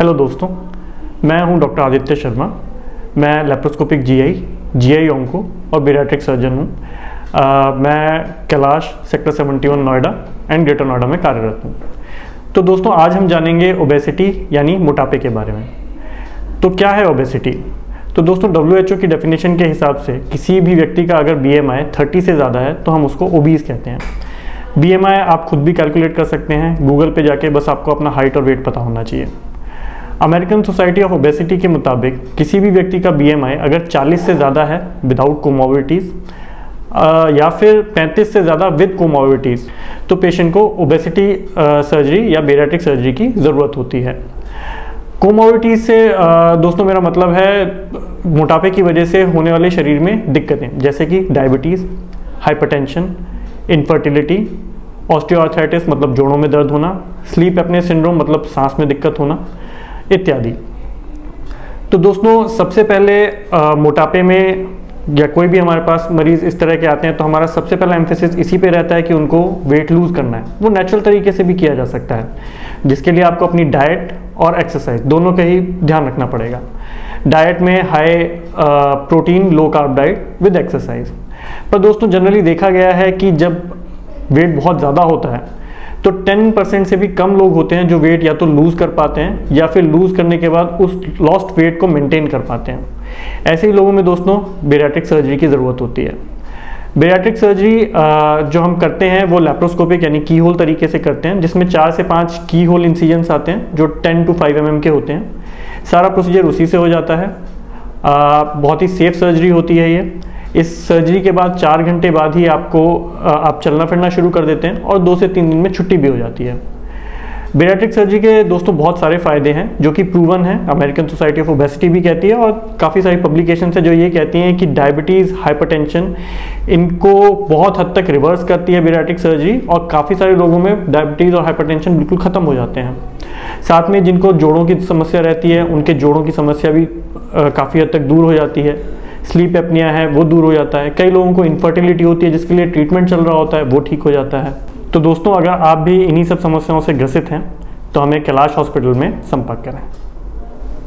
Hello दोस्तों मैं हूँ डॉक्टर आदित्य शर्मा। मैं लेप्रोस्कोपिक जीआई जीआई ओंको और बेराट्रिक सर्जन हूँ। अ, मैं Kailash sector 71 Noida and greater Noida में कार्यरत हूँ। तो दोस्तों आज हम जानेंगे ओबेसिटी यानी मोटापे के बारे में। तो क्या है ओबेसिटी तो दोस्तों डब्ल्यूएचओ की डेफिनेशन के हिसाब से किसी भी व्यक्ति का अगर बी एम 30 से ज़्यादा है तो हम उसको ओबीज कहते हैं। बीएमआई आप खुद भी कैलकुलेट कर सकते हैं। गूगल पे जाके बस आपको अपना हाइट और वेट पता होना चाहिए। अमेरिकन सोसाइटी ऑफ़ ओबेसिटी के मुताबिक किसी भी व्यक्ति का बीएमआई अगर 40 से ज़्यादा है विदाउट कोमोबिटीज़ या फिर 35 से ज़्यादा विद कोमोबिटीज़ तो पेशेंट को ओबेसिटी सर्जरी या बेराटिक सर्जरी की ज़रूरत होती है। कोमोबिटीज़ से दोस्तों मेरा मतलब है मोटापे की वजह से होने वाले शरीर में दिक्कतें, जैसे कि डायबिटीज़ हाइपरटेंशन इनफर्टिलिटी ऑस्टियोआर्थराइटिस मतलब जोड़ों में दर्द होना स्लीप अपने सिंड्रोम मतलब सांस में दिक्कत होना इत्यादि। तो दोस्तों सबसे पहले अ, मोटापे में या कोई भी हमारे पास मरीज़ इस तरह के आते हैं तो हमारा सबसे पहला एम्फेसिस इसी पे रहता है कि उनको वेट लूज करना है। वो नेचुरल तरीके से भी किया जा सकता है जिसके लिए आपको अपनी डाइट और एक्सरसाइज दोनों का ही ध्यान रखना पड़ेगा। डाइट में high protein low carb diet with exercise पर दोस्तों जनरली देखा गया है कि जब वेट बहुत ज़्यादा होता है तो 10 परसेंट से भी कम लोग होते हैं जो वेट या तो लूज़ कर पाते हैं या फिर लूज़ करने के बाद उस लॉस्ट वेट को मेंटेन कर पाते हैं। ऐसे ही लोगों में दोस्तों बेरियाट्रिक सर्जरी की ज़रूरत होती है। बेरियाट्रिक सर्जरी जो हम करते हैं वो लेप्रोस्कोपिक यानी की होल तरीके से करते हैं जिसमें चार से पाँच की होल इंसीजन्स आते हैं जो टेन टू फाइव एम के होते हैं। सारा प्रोसीजर उसी से हो जाता है। आ, बहुत ही सेफ़ सर्जरी होती है ये। इस सर्जरी के बाद चार घंटे बाद ही आपको आप चलना फिरना शुरू कर देते हैं और दो से तीन दिन में छुट्टी भी हो जाती है। बेरियाट्रिक सर्जरी के दोस्तों बहुत सारे फ़ायदे हैं, जो कि प्रूवन है। अमेरिकन सोसाइटी ऑफ़ ओबेसिटी भी कहती है और काफ़ी सारी पब्लिकेशन है जो ये कहती हैं कि डायबिटीज़ हाइपरटेंशन इनको बहुत हद तक रिवर्स करती है बेरियाट्रिक सर्जरी और काफ़ी सारे लोगों में डायबिटीज़ और हाइपरटेंशन बिल्कुल ख़त्म हो जाते हैं। साथ में जिनको जोड़ों की समस्या रहती है, उनके जोड़ों की समस्या भी काफ़ी हद तक दूर हो जाती है। स्लीप एपनिया है, वो दूर हो जाता है। कई लोगों को इन्फर्टिलिटी होती है, जिसके लिए ट्रीटमेंट चल रहा होता है, वो ठीक हो जाता है। तो दोस्तों, अगर आप भी इन्हीं सब समस्याओं से ग्रसित हैं तो हमें कैलाश हॉस्पिटल में संपर्क करें।